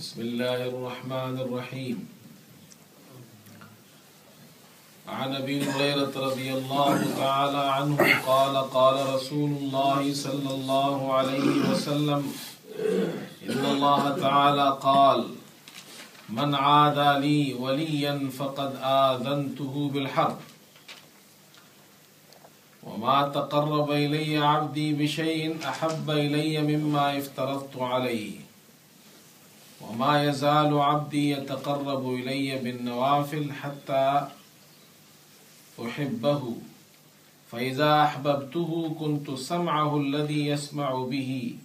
بسم الله الرحمن الرحيم. عن ابي هريره رضي الله تعالى عنه قال قال رسول الله صلى الله عليه وسلم ان الله تعالى قال، من عادى لي وليا فقد آذنته بالحرب. وما تقرب إلي عبدي بشيء أحب إلي مما افترضت عليه. وما يزال عبدي يتقرب إلي بالنوافل حتى أحبه. فإذا أحببته كنت سمعه الذي يسمع به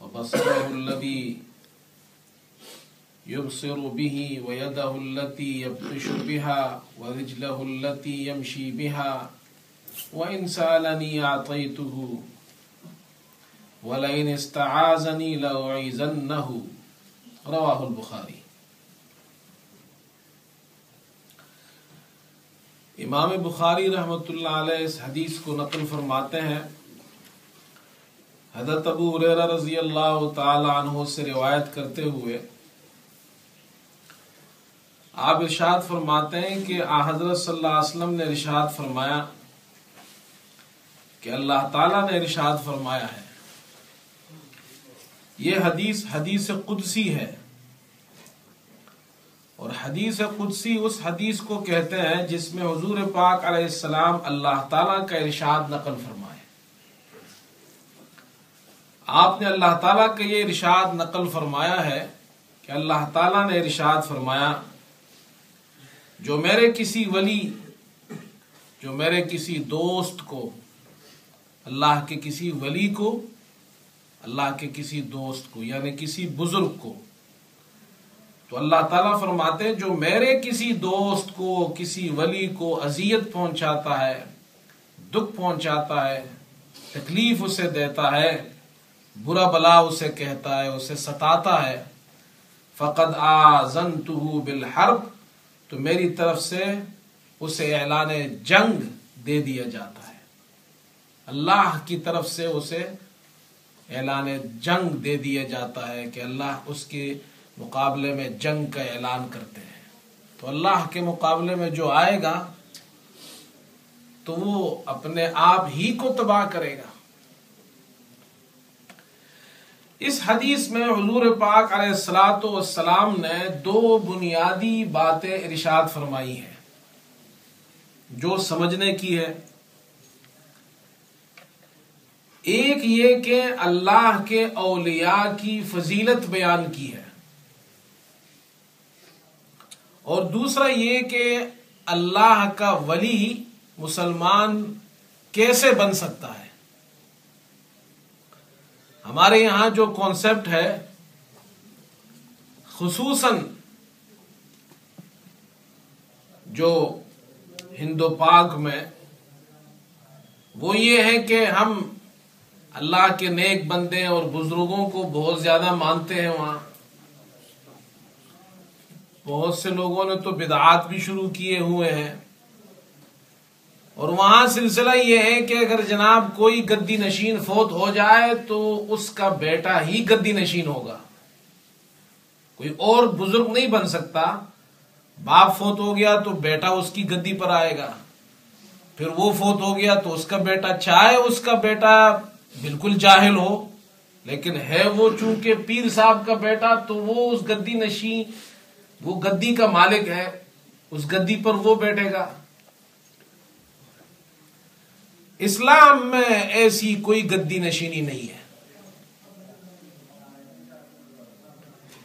وبصره الذي يبصر به ويده التي يبطش بها ورجله التي يمشي بها وإن سألني أعطيته ولئن استعاذني لأعيذنه. رواہ البخاری. امام بخاری رحمۃ اللہ علیہ اس حدیث کو نقل فرماتے ہیں۔ حضرت ابو حریرہ رضی اللہ تعالی عنہ سے روایت کرتے ہوئے آپ ارشاد فرماتے ہیں کہ آ حضرت صلی اللہ علیہ وسلم نے ارشاد فرمایا کہ اللہ تعالیٰ نے ارشاد فرمایا ہے۔ یہ حدیث حدیث قدسی ہے۔ اور حدیث قدسی اس حدیث کو کہتے ہیں جس میں حضور پاک علیہ السلام اللہ تعالیٰ کا ارشاد نقل فرمائے۔ آپ نے اللہ تعالیٰ کا یہ ارشاد نقل فرمایا ہے کہ اللہ تعالیٰ نے ارشاد فرمایا، جو میرے کسی ولی، جو میرے کسی دوست کو، اللہ کے کسی ولی کو اللہ کے کسی دوست کو یعنی کسی بزرگ کو۔ تو اللہ تعالیٰ فرماتے ہیں، جو میرے کسی دوست کو، کسی ولی کو اذیت پہنچاتا ہے، دکھ پہنچاتا ہے، تکلیف اسے دیتا ہے، برا بلا اسے کہتا ہے، اسے ستاتا ہے، فقد آزن تو بالحرب، تو میری طرف سے اسے اعلان جنگ دے دیا جاتا ہے۔ اللہ کی طرف سے اسے اعلان جنگ دے دیا جاتا ہے کہ اللہ اس کے مقابلے میں جنگ کا اعلان کرتے ہیں۔ تو اللہ کے مقابلے میں جو آئے گا، تو وہ اپنے آپ ہی کو تباہ کرے گا۔ اس حدیث میں حضور پاک علیہ السلاۃ والسلام نے دو بنیادی باتیں ارشاد فرمائی ہیں۔ جو سمجھنے کی ہے ایک یہ کہ اللہ کے اولیاء کی فضیلت بیان کی ہے۔ اور دوسرا یہ کہ اللہ کا ولی مسلمان کیسے بن سکتا ہے۔ ہمارے یہاں جو کانسیپٹ ہے، خصوصاً جو ہندو پاک میں، وہ یہ ہے کہ ہم اللہ کے نیک بندے اور بزرگوں کو بہت زیادہ مانتے ہیں وہاں۔ بہت سے لوگوں نے تو بدعات بھی شروع کیے ہوئے ہیں۔ اور وہاں سلسلہ یہ ہے کہ اگر جناب کوئی گدی نشین فوت ہو جائے تو اس کا بیٹا ہی گدی نشین ہوگا۔ کوئی اور بزرگ نہیں بن سکتا۔ باپ فوت ہو گیا تو بیٹا اس کی گدی پر آئے گا۔ پھر وہ فوت ہو گیا تو اس کا بیٹا، چاہے اس کا بیٹا بالکل جاہل ہو، لیکن ہے وہ چونکہ پیر صاحب کا بیٹا تو وہ اس گدی نشین وہ گدی کا مالک ہے، اس گدی پر وہ بیٹھے گا۔ اسلام میں ایسی کوئی گدی نشینی نہیں ہے۔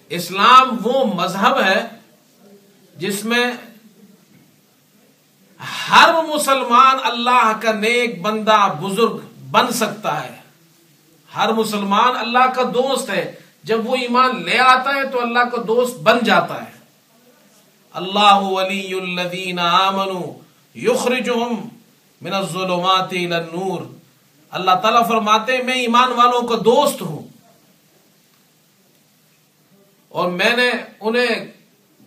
اسلام وہ مذہب ہے جس میں ہر مسلمان اللہ کا نیک بندہ بزرگ بن سکتا ہے۔ ہر مسلمان اللہ کا دوست ہے۔ جب وہ ایمان لے آتا ہے تو اللہ کا دوست بن جاتا ہے۔ اللہ ولی الذین آمنوا یخرجہم من الظلمات الى النور۔ اللہ تعالیٰ فرماتے ہیں، میں ایمان والوں کا دوست ہوں۔ اور میں نے انہیں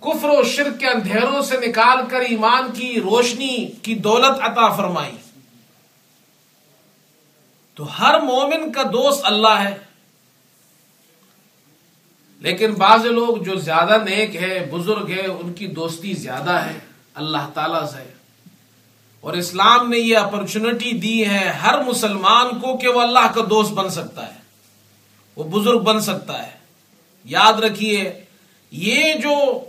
کفر و شرک کے اندھیروں سے نکال کر ایمان کی روشنی کی دولت عطا فرمائی۔ تو ہر مومن کا دوست اللہ ہے۔ لیکن بعض لوگ جو زیادہ نیک ہے، بزرگ ہے، ان کی دوستی زیادہ ہے۔ اللہ تعالی سے۔ اور اسلام نے یہ اپرچونٹی دی ہے ہر مسلمان کو کہ وہ اللہ کا دوست بن سکتا ہے۔ وہ بزرگ بن سکتا ہے۔ یاد رکھیے، یہ جو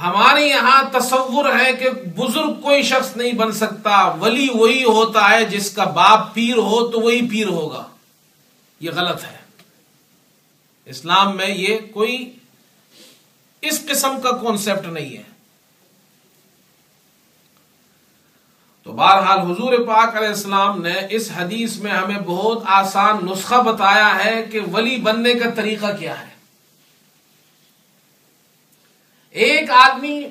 ہمارے یہاں تصور ہے کہ بزرگ کوئی شخص نہیں بن سکتا، ولی وہی ہوتا ہے جس کا باپ پیر ہو تو وہی پیر ہوگا۔ یہ غلط ہے۔ اسلام میں یہ کوئی اس قسم کا کانسیپٹ نہیں ہے۔ تو بہرحال حضور پاک علیہ السلام نے اس حدیث میں ہمیں بہت آسان نسخہ بتایا ہے کہ ولی بننے کا طریقہ کیا ہے۔ ایک آدمی،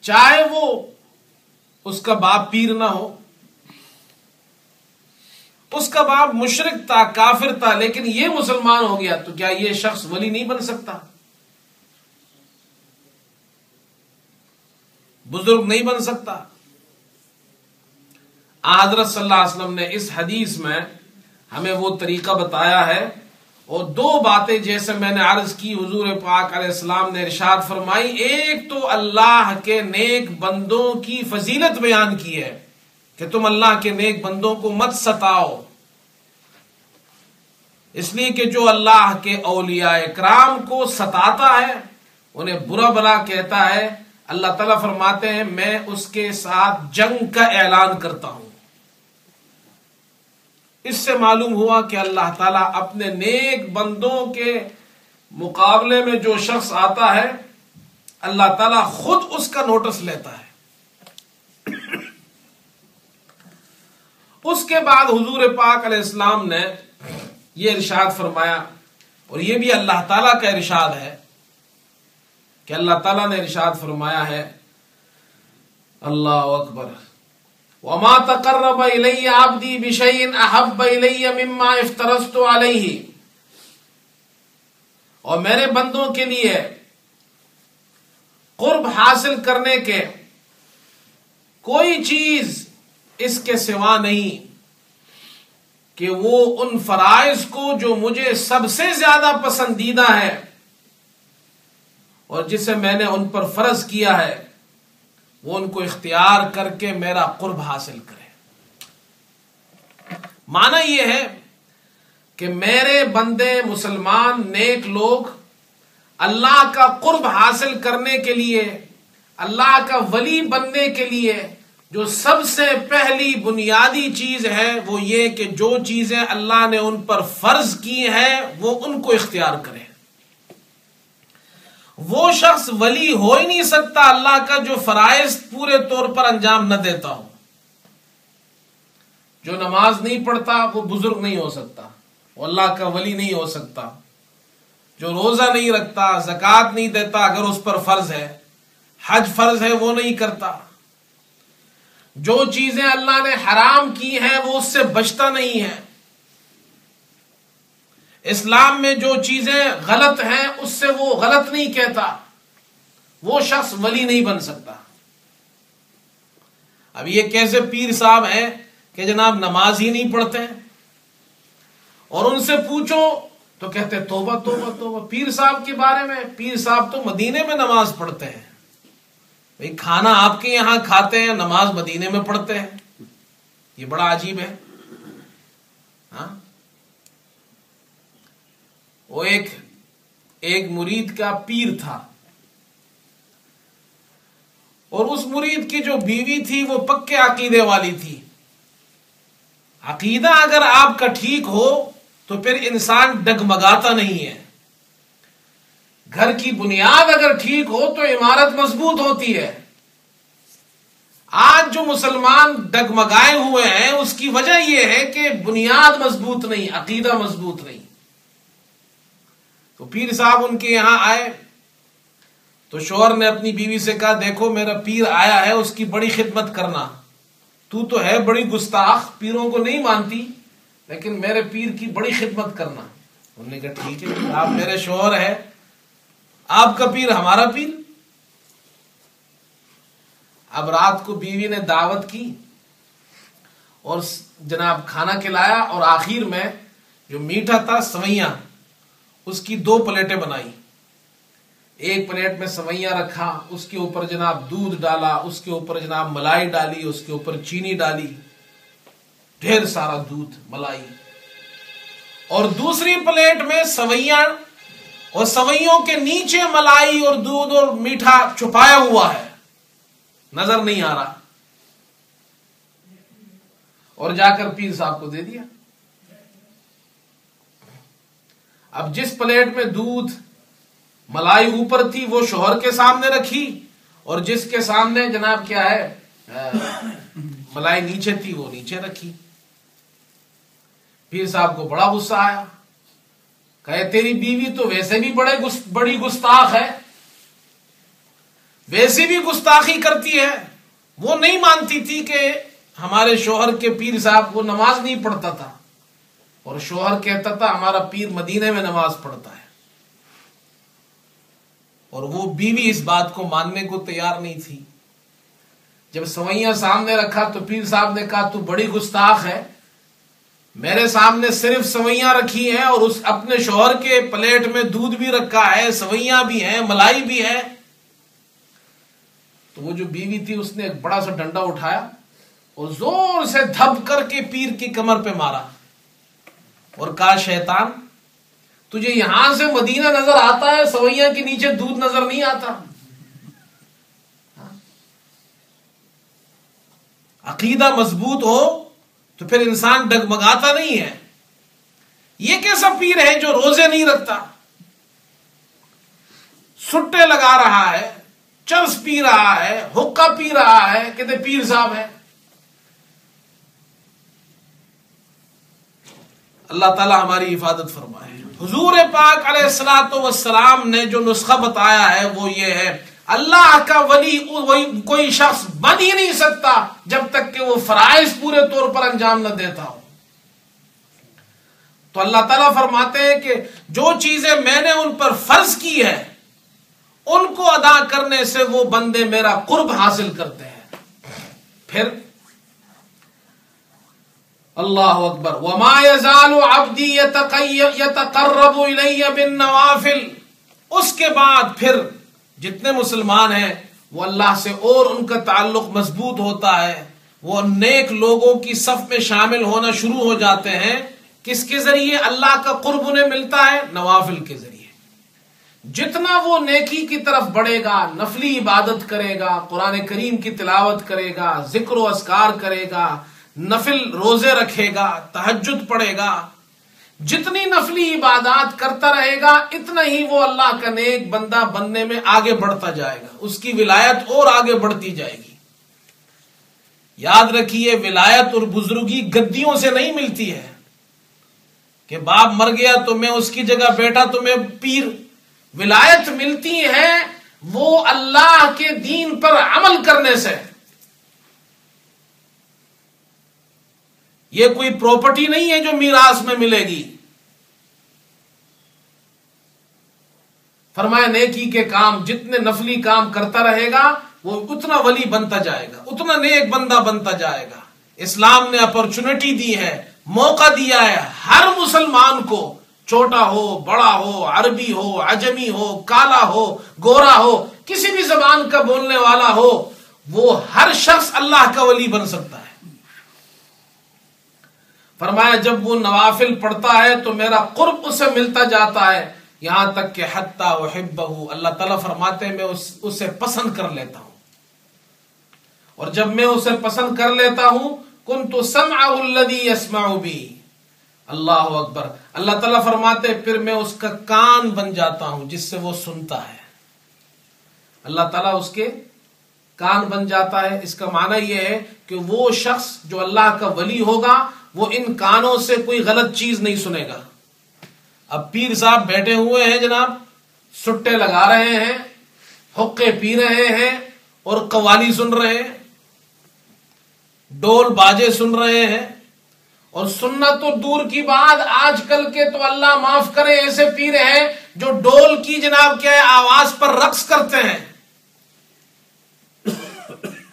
چاہے وہ اس کا باپ پیر نہ ہو، اس کا باپ مشرق تھا، کافر تھا، لیکن یہ مسلمان ہو گیا، تو کیا یہ شخص ولی نہیں بن سکتا؟ بزرگ نہیں بن سکتا۔ حضرت صلی اللہ علیہ وسلم نے اس حدیث میں ہمیں وہ طریقہ بتایا ہے اور دو باتیں جیسے میں نے عرض کی، حضور پاک علیہ السلام نے ارشاد فرمائی، ایک تو اللہ کے نیک بندوں کی فضیلت بیان کی ہے کہ تم اللہ کے نیک بندوں کو مت ستاؤ۔ اس لیے کہ جو اللہ کے اولیاء اکرام کو ستاتا ہے، انہیں برا بلا کہتا ہے، اللہ تعالیٰ فرماتے ہیں، میں اس کے ساتھ جنگ کا اعلان کرتا ہوں۔ اس سے معلوم ہوا کہ اللہ تعالیٰ اپنے نیک بندوں کے مقابلے میں جو شخص آتا ہے، اللہ تعالیٰ خود اس کا نوٹس لیتا ہے۔ اس کے بعد حضور پاک علیہ السلام نے یہ ارشاد فرمایا، اور یہ بھی اللہ تعالیٰ کا ارشاد ہے کہ اللہ تعالیٰ نے ارشاد فرمایا ہے، اللہ اکبر۔ وما تقرب الی عبدی بشیء احب الی مما افترست علیہ اور میرے بندوں کے لیے قرب حاصل کرنے کے کوئی چیز اس کے سوا نہیں کہ وہ ان فرائض کو جو مجھے سب سے زیادہ پسندیدہ ہے اور جسے میں نے ان پر فرض کیا ہے۔ وہ ان کو اختیار کر کے میرا قرب حاصل کرے۔ مانا یہ ہے کہ میرے بندے مسلمان نیک لوگ اللہ کا قرب حاصل کرنے کے لیے، اللہ کا ولی بننے کے لیے جو سب سے پہلی بنیادی چیز ہے وہ یہ کہ جو چیزیں اللہ نے ان پر فرض کی ہیں وہ ان کو اختیار کرے وہ شخص ولی ہو ہی نہیں سکتا اللہ کا جو فرائض پورے طور پر انجام نہ دیتا ہو۔ جو نماز نہیں پڑھتا، وہ بزرگ نہیں ہو سکتا۔ وہ اللہ کا ولی نہیں ہو سکتا۔ جو روزہ نہیں رکھتا زکات نہیں دیتا، اگر اس پر فرض ہے، حج فرض ہے، وہ نہیں کرتا۔ جو چیزیں اللہ نے حرام کی ہیں، وہ اس سے بچتا نہیں ہے۔ اسلام میں جو چیزیں غلط ہیں، اس سے وہ غلط نہیں کہتا۔ وہ شخص ولی نہیں بن سکتا۔ اب یہ کیسے پیر صاحب ہیں کہ جناب نماز ہی نہیں پڑھتے؟ اور ان سے پوچھو تو کہتے، توبہ توبہ توبہ۔ پیر صاحب کے بارے میں، پیر صاحب تو مدینے میں نماز پڑھتے ہیں۔ بھائی کھانا آپ کے یہاں کھاتے ہیں، نماز مدینے میں پڑھتے ہیں۔ یہ بڑا عجیب ہے۔ ہاں؟ وہ ایک ایک مرید کا پیر تھا۔ اور اس مرید کی جو بیوی تھی وہ پکے عقیدے والی تھی۔ عقیدہ اگر آپ کا ٹھیک ہو تو پھر انسان ڈگمگاتا نہیں ہے۔ گھر کی بنیاد اگر ٹھیک ہو تو عمارت مضبوط ہوتی ہے۔ آج جو مسلمان ڈگمگائے ہوئے ہیں اس کی وجہ یہ ہے کہ بنیاد مضبوط نہیں، عقیدہ مضبوط نہیں۔ تو پیر صاحب ان کے یہاں آئے تو شوہر نے اپنی بیوی سے کہا، دیکھو، میرا پیر آیا ہے، اس کی بڑی خدمت کرنا۔ تو تو ہے بڑی گستاخ، پیروں کو نہیں مانتی، لیکن میرے پیر کی بڑی خدمت کرنا۔ انہوں نے کہا، ٹھیک ہے، آپ میرے شوہر ہے آپ کا پیر ہمارا پیر۔ اب رات کو بیوی نے دعوت کی اور جناب کھانا کھلایا اور آخر میں جو میٹھا تھا، سوئیاں۔ اس کی دو پلیٹیں بنائی۔ ایک پلیٹ میں سوئیاں رکھا، اس کے اوپر جناب دودھ ڈالا، اس کے اوپر جناب ملائی ڈالی، اس کے اوپر چینی ڈالی۔ ڈھیر سارا دودھ ملائی۔ اور دوسری پلیٹ میں سوئیاں، اور سوئیوں کے نیچے ملائی اور دودھ اور میٹھا چھپایا ہوا ہے۔ نظر نہیں آ رہا۔ اور جا کر پیر صاحب کو دے دیا۔ اب جس پلیٹ میں دودھ ملائی اوپر تھی وہ شوہر کے سامنے رکھی اور جس کے سامنے جناب کیا ہے ملائی نیچے تھی، وہ نیچے رکھی۔ پیر صاحب کو بڑا غصہ آیا۔ کہے، تیری بیوی تو ویسے بھی بڑے بڑی گستاخ ہے۔ ویسے بھی گستاخی کرتی ہے۔ وہ نہیں مانتی تھی کہ ہمارے شوہر کے پیر صاحب کو نماز نہیں پڑھتا تھا۔ اور شوہر کہتا تھا، ہمارا پیر مدینے میں نماز پڑھتا ہے۔ اور وہ بیوی اس بات کو ماننے کو تیار نہیں تھی۔ جب سوئیاں سامنے رکھا تو پیر صاحب نے کہا، تو بڑی گستاخ ہے۔ میرے سامنے صرف سوئیاں رکھی ہیں اور اس اپنے شوہر کے پلیٹ میں دودھ بھی رکھا ہے، سوئیاں بھی ہیں، ملائی بھی ہے تو وہ جو بیوی تھی، اس نے ایک بڑا سا ڈنڈا اٹھایا اور زور سے دھب کر کے پیر کی کمر پہ مارا۔ اور کہا، شیطان، تجھے یہاں سے مدینہ نظر آتا ہے، سوئیاں کے نیچے دودھ نظر نہیں آتا. عقیدہ مضبوط ہو تو پھر انسان ڈگمگاتا نہیں ہے۔ یہ کیسا پیر ہے جو روزے نہیں رکھتا؟ سٹے لگا رہا ہے، چرس پی رہا ہے حکا پی رہا ہے، کہتے پیر صاحب ہے اللہ تعالی ہماری حفاظت فرمائے۔ حضور پاک علیہ السلاۃ وسلام نے جو نسخہ بتایا ہے وہ یہ ہے، اللہ کا ولی کوئی شخص بن ہی نہیں سکتا جب تک کہ وہ فرائض پورے طور پر انجام نہ دیتا ہو۔ تو اللہ تعالیٰ فرماتے ہیں کہ جو چیزیں میں نے ان پر فرض کی ہے ان کو ادا کرنے سے وہ بندے میرا قرب حاصل کرتے ہیں۔ پھر اللہ اکبر۔ وما يزال عبدي يتقرب الي بالنوافل۔ اس کے بعد پھر جتنے مسلمان ہیں، وہ اللہ سے اور ان کا تعلق مضبوط ہوتا ہے۔ وہ نیک لوگوں کی صف میں شامل ہونا شروع ہو جاتے ہیں۔ کس کے ذریعے؟ اللہ کا قرب انہیں ملتا ہے نوافل کے ذریعے۔ جتنا وہ نیکی کی طرف بڑھے گا، نفلی عبادت کرے گا، قرآن کریم کی تلاوت کرے گا، ذکر و اسکار کرے گا نفل روزے رکھے گا تحجد پڑے گا۔ جتنی نفلی عبادات کرتا رہے گا، اتنا ہی وہ اللہ کا نیک بندہ بننے میں آگے بڑھتا جائے گا۔ اس کی ولایت اور آگے بڑھتی جائے گی۔ یاد رکھیے، ولایت اور بزرگی گدیوں سے نہیں ملتی ہے۔ کہ باپ مر گیا تو میں اس کی جگہ بیٹھا تو میں پیر۔ ولایت ملتی ہے وہ اللہ کے دین پر عمل کرنے سے۔ یہ کوئی پراپرٹی نہیں ہے جو میراث میں ملے گی۔ فرمایا نیکی کے کام، جتنے نفلی کام کرتا رہے گا، وہ اتنا ولی بنتا جائے گا، اتنا نیک بندہ بنتا جائے گا۔ اسلام نے اپرچونٹی دی ہے، موقع دیا ہے ہر مسلمان کو، چھوٹا ہو، بڑا ہو، عربی ہو، عجمی ہو، کالا ہو، گورا ہو، کسی بھی زبان کا بولنے والا ہو، وہ ہر شخص اللہ کا ولی بن سکتا ہے۔ فرمایا جب وہ نوافل پڑھتا ہے تو میرا قرب اسے ملتا جاتا ہے۔ یہاں تک کہ حتیٰ وہ اللہ تعالیٰ فرماتے میں اسے پسند کر لیتا ہوں۔ اور جب میں اسے پسند کر لیتا ہوں کن تو سم الدی بھی اللہ اکبر۔ اللہ تعالیٰ فرماتے پھر میں اس کا کان بن جاتا ہوں، جس سے وہ سنتا ہے۔ اللہ تعالیٰ اس کے کان بن جاتا ہے۔ اس کا معنی یہ ہے کہ وہ شخص جو اللہ کا ولی ہوگا وہ ان کانوں سے کوئی غلط چیز نہیں سنے گا۔ اب پیر صاحب بیٹھے ہوئے ہیں جناب، سٹے لگا رہے ہیں، حقے پی رہے ہیں اور قوالی سن رہے ہیں، ڈول باجے سن رہے ہیں۔ اور سننا تو دور کی بات، آج کل کے تو اللہ معاف کرے ایسے پیر ہیں جو ڈول کی جناب کیا ہے، آواز پر رقص کرتے ہیں،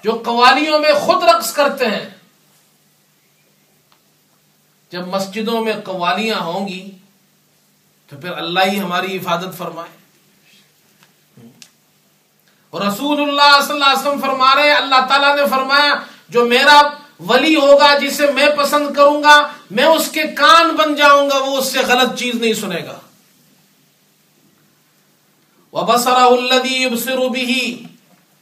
جو قوالیوں میں خود رقص کرتے ہیں۔ جب مسجدوں میں قوالیاں ہوں گی، تو پھر اللہ ہی ہماری حفاظت فرمائے۔ اور رسول اللہ صلی اللہ علیہ وسلم فرما رہے اللہ تعالیٰ نے فرمایا، جو میرا ولی ہوگا، جسے میں پسند کروں گا، میں اس کے کان بن جاؤں گا، وہ اس سے غلط چیز نہیں سنے گا۔ وہ بسرا بھی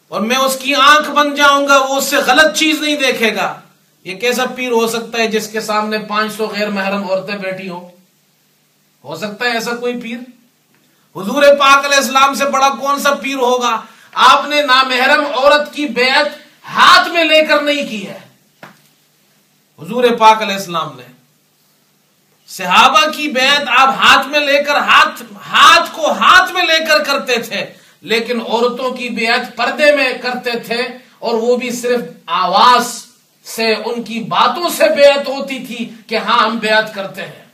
اور میں اس کی آنکھ بن جاؤں گا، وہ اس سے غلط چیز نہیں دیکھے گا۔ یہ کیسا پیر ہو سکتا ہے جس کے سامنے پانچ سو غیر محرم عورتیں بیٹھی ہوں؟ ہو سکتا ہے ایسا کوئی پیر؟ حضور پاک علیہ السلام سے بڑا کون سا پیر ہوگا؟ آپ نے نامحرم عورت کی بیعت ہاتھ میں لے کر نہیں کی ہے۔ حضور پاک علیہ السلام نے صحابہ کی بیعت آپ ہاتھ میں لے کر ہاتھ ہاتھ کو ہاتھ میں لے کر کرتے تھے، لیکن عورتوں کی بیعت پردے میں کرتے تھے اور وہ بھی صرف آواز سے ان کی باتوں سے بیعت ہوتی تھی کہ ہاں ہم بیعت کرتے ہیں۔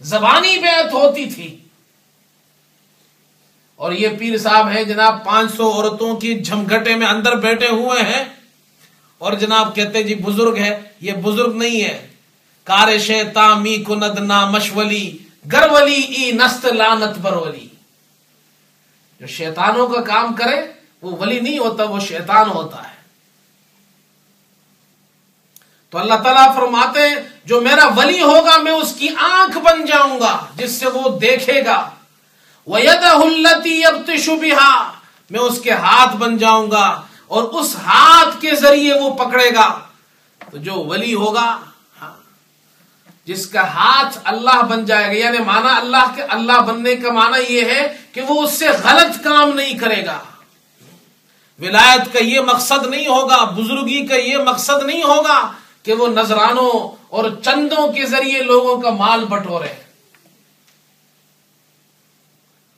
زبانی بیعت ہوتی تھی۔ اور یہ پیر صاحب ہیں، جناب پانچ سو عورتوں کی جھمگٹے میں اندر بیٹھے ہوئے ہیں۔ اور جناب کہتے جی بزرگ ہے یہ بزرگ نہیں ہے کار شیتا کند نا مشولی گرولی ای نست لانت برولی جو شیطانوں کا کام کرے، وہ ولی نہیں ہوتا، وہ شیطان ہوتا ہے۔ تو اللہ تعالیٰ فرماتے ہیں، جو میرا ولی ہوگا میں اس کی آنکھ بن جاؤں گا، جس سے وہ دیکھے گا۔ التی اب میں اس کے ہاتھ بن جاؤں گا اور اس ہاتھ کے ذریعے وہ پکڑے گا۔ تو جو ولی ہوگا ہاں، جس کا ہاتھ اللہ بن جائے گا یعنی مانا اللہ کے اللہ بننے کا مانا یہ ہے کہ وہ اس سے غلط کام نہیں کرے گا۔ ولایت کا یہ مقصد نہیں ہوگا، بزرگی کا یہ مقصد نہیں ہوگا کہ وہ نذرانوں اور چندوں کے ذریعے لوگوں کا مال بٹورے۔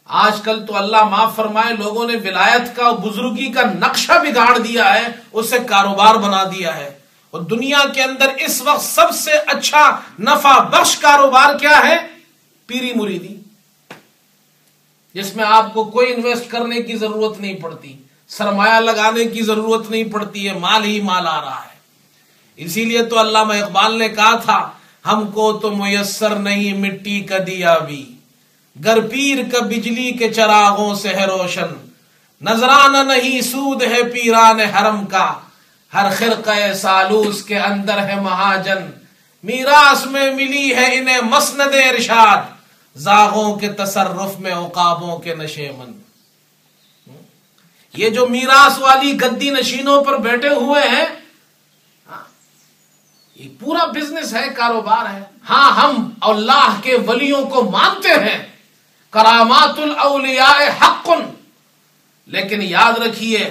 آج کل تو اللہ معاف فرمائے، لوگوں نے ولایت کا بزرگی کا نقشہ بگاڑ دیا ہے، اسے کاروبار بنا دیا ہے۔ اور دنیا کے اندر اس وقت سب سے اچھا نفع بخش کاروبار کیا ہے؟ پیری مریدی۔ جس میں آپ کو کوئی انویسٹ کرنے کی ضرورت نہیں پڑتی، سرمایہ لگانے کی ضرورت نہیں پڑتی ہے مال ہی مال آ رہا ہے۔ اسی لیے تو علامہ اقبال نے کہا تھا، ہم کو تو میسر نہیں مٹی کا دیا بھی۔ گر پیر کا بجلی کے چراغوں سے ہے روشن۔ نظرانہ نہیں، سود ہے پیران حرم کا۔ ہر خرقہ سالوس کے اندر ہے مہاجن۔ میراث میں ملی ہے انہیں مسند ارشاد۔ زاغوں کے تصرف میں، عقابوں کے نشے من۔ یہ جو میراث والی گدی نشینوں پر بیٹھے ہوئے ہیں یہ پورا بزنس ہے، کاروبار ہے۔ ہاں ہم اللہ کے ولیوں کو مانتے ہیں۔ کرامات الاولیاء حق لیکن یاد رکھیے،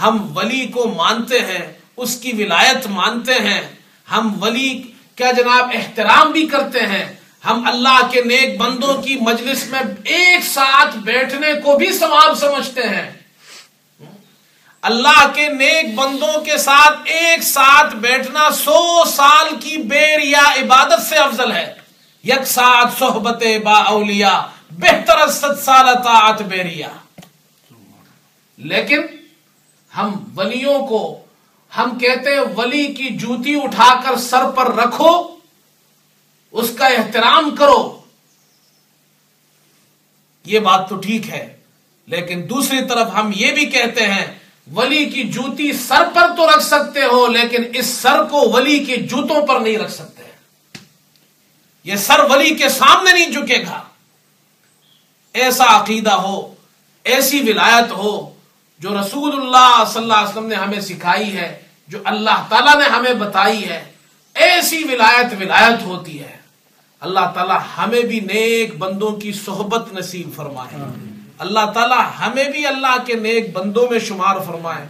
ہم ولی کو مانتے ہیں، اس کی ولایت مانتے ہیں۔ ہم ولی کیا جناب احترام بھی کرتے ہیں۔ ہم اللہ کے نیک بندوں کی مجلس میں ایک ساتھ بیٹھنے کو بھی ثواب سمجھتے ہیں۔ اللہ کے نیک بندوں کے ساتھ ایک ساتھ بیٹھنا سو سال کی بیر یا عبادت سے افضل ہے۔ یک ساتھ صحبت با اولیاء، بہتر ست سال طاعت بیریا لیکن ہم ولیوں کو، ہم کہتے ہیں ولی کی جوتی اٹھا کر سر پر رکھو، اس کا احترام کرو۔ یہ بات تو ٹھیک ہے، لیکن دوسری طرف ہم یہ بھی کہتے ہیں ولی کی جوتی سر پر تو رکھ سکتے ہو، لیکن اس سر کو ولی کے جوتوں پر نہیں رکھ سکتے۔ یہ سر ولی کے سامنے نہیں جھکے گا۔ ایسا عقیدہ ہو، ایسی ولایت ہو، جو رسول اللہ صلی اللہ علیہ وسلم نے ہمیں سکھائی ہے، جو اللہ تعالیٰ نے ہمیں بتائی ہے۔ ایسی ولایت ولایت ہوتی ہے۔ اللہ تعالیٰ ہمیں بھی نیک بندوں کی صحبت نصیب فرمائے۔ اللہ تعالی ہمیں بھی اللہ کے نیک بندوں میں شمار فرمائے۔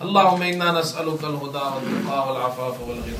اللہم انا نسألک الہدا والتقا والعفاف والغنى